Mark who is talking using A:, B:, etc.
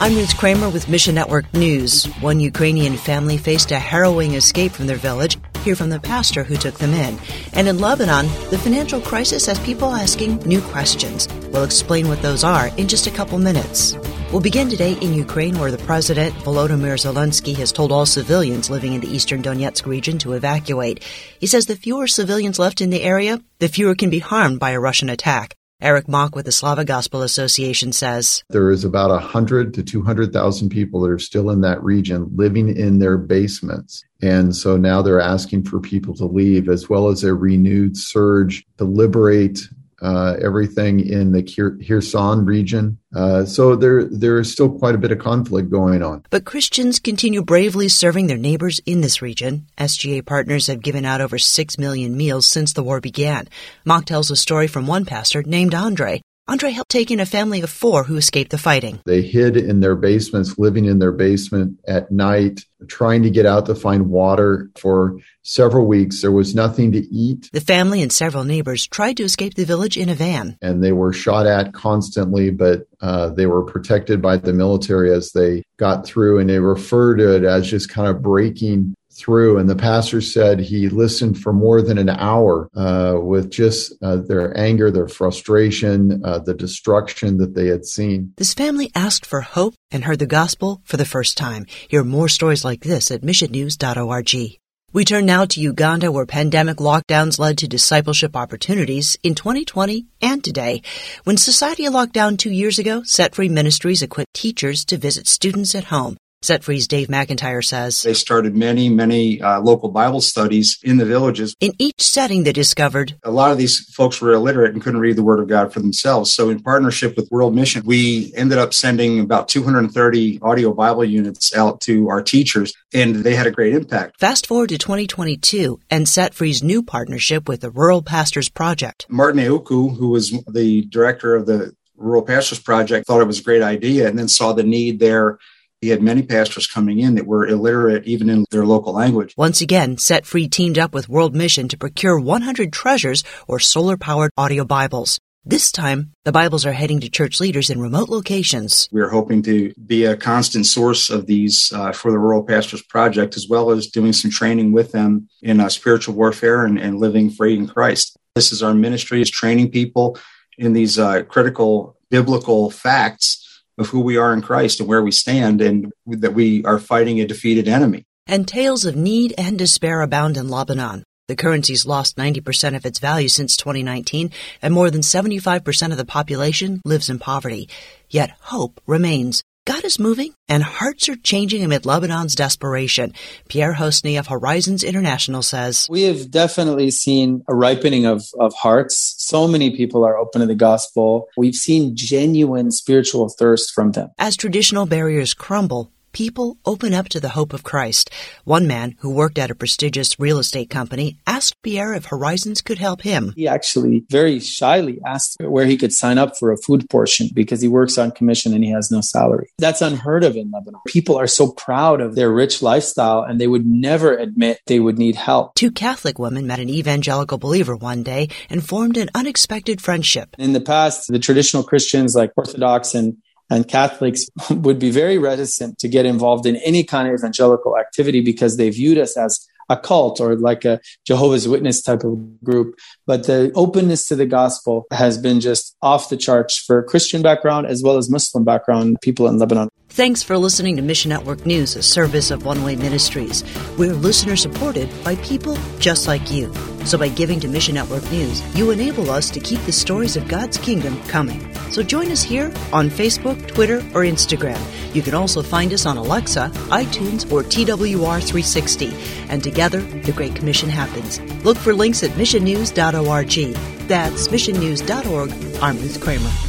A: I'm Ruth Kramer with Mission Network News. One Ukrainian family faced a harrowing escape from their village. Hear from the pastor who took them in. And in Lebanon, the financial crisis has people asking new questions. We'll explain what those are in just a couple minutes. We'll begin today in Ukraine, where the president, Volodymyr Zelensky, has told all civilians living in the eastern Donetsk region to evacuate. He says the fewer civilians left in the area, the fewer can be harmed by a Russian attack. Eric Mock with the Slavic Gospel Association says
B: there is about 100 to 200,000 people that are still in that region living in their basements. And so now they're asking for people to leave, as well as a renewed surge to liberate uh, everything in the Kherson region. Uh, so there there is still quite a bit of conflict going on.
A: But Christians continue bravely serving their neighbors in this region. SGA partners have given out over six million meals since the war began. Mock tells a story from one pastor named Andre Andre helped take in a family of four who escaped the fighting.
B: They hid in their basements, living in their basement at night, trying to get out to find water for several weeks. There was nothing to eat.
A: The family and several neighbors tried to escape the village in a van.
B: And they were shot at constantly, but uh, they were protected by the military as they got through. And they refer to it as just kind of breaking through, and the pastor said he listened for more than an hour uh, with just uh, their anger, their frustration, uh, the destruction that they had seen.
A: This family asked for hope and heard the gospel for the first time. Hear more stories like this at missionnews.org. We turn now to Uganda, where pandemic lockdowns led to discipleship opportunities in 2020 and today. When society locked down two years ago, Set Free Ministries equipped teachers to visit students at home. Set Free's Dave McIntyre says
C: they started many, many uh, local Bible studies in the villages.
A: In each setting, they discovered
C: a lot of these folks were illiterate and couldn't read the Word of God for themselves. So, in partnership with World Mission, we ended up sending about 230 audio Bible units out to our teachers, and they had a great impact.
A: Fast forward to 2022 and Set Free's new partnership with the Rural Pastors Project.
C: Martin Euku, who was the director of the Rural Pastors Project, thought it was a great idea and then saw the need there he had many pastors coming in that were illiterate even in their local language.
A: Once again, Set Free teamed up with World Mission to procure 100 treasures or solar powered audio Bibles. This time, the Bibles are heading to church leaders in remote locations.
C: We are hoping to be a constant source of these uh, for the Rural Pastors Project, as well as doing some training with them in uh, spiritual warfare and, and, living free in Christ. This is our ministry, is training people in these uh, critical biblical facts of who we are in Christ and where we stand, and that we are fighting a defeated enemy.
A: And tales of need and despair abound in Lebanon. The currency's lost 90% of its value since 2019, and more than 75% of the population lives in poverty. Yet hope remains. God is moving and hearts are changing amid Lebanon's desperation. Pierre Houssney of Horizons International says
D: We have definitely seen a ripening of, of hearts. So many people are open to the gospel. We've seen genuine spiritual thirst from them.
A: As traditional barriers crumble, people open up to the hope of Christ. One man who worked at a prestigious real estate company asked Pierre if Horizons could help him.
D: He actually very shyly asked where he could sign up for a food portion because he works on commission and he has no salary. That's unheard of in Lebanon. People are so proud of their rich lifestyle and they would never admit they would need help.
A: Two Catholic women met an evangelical believer one day and formed an unexpected friendship.
D: In the past, the traditional Christians like Orthodox and and Catholics would be very reticent to get involved in any kind of evangelical activity because they viewed us as a cult or like a Jehovah's Witness type of group. But the openness to the gospel has been just off the charts for Christian background as well as Muslim background people in Lebanon.
A: Thanks for listening to Mission Network News, a service of One Way Ministries. We're listener supported by people just like you. So by giving to Mission Network News, you enable us to keep the stories of God's kingdom coming. So join us here on Facebook, Twitter, or Instagram. You can also find us on Alexa, iTunes, or TWR360. And together, the Great Commission happens. Look for links at missionnews.org. That's missionnews.org. I'm Ruth Kramer.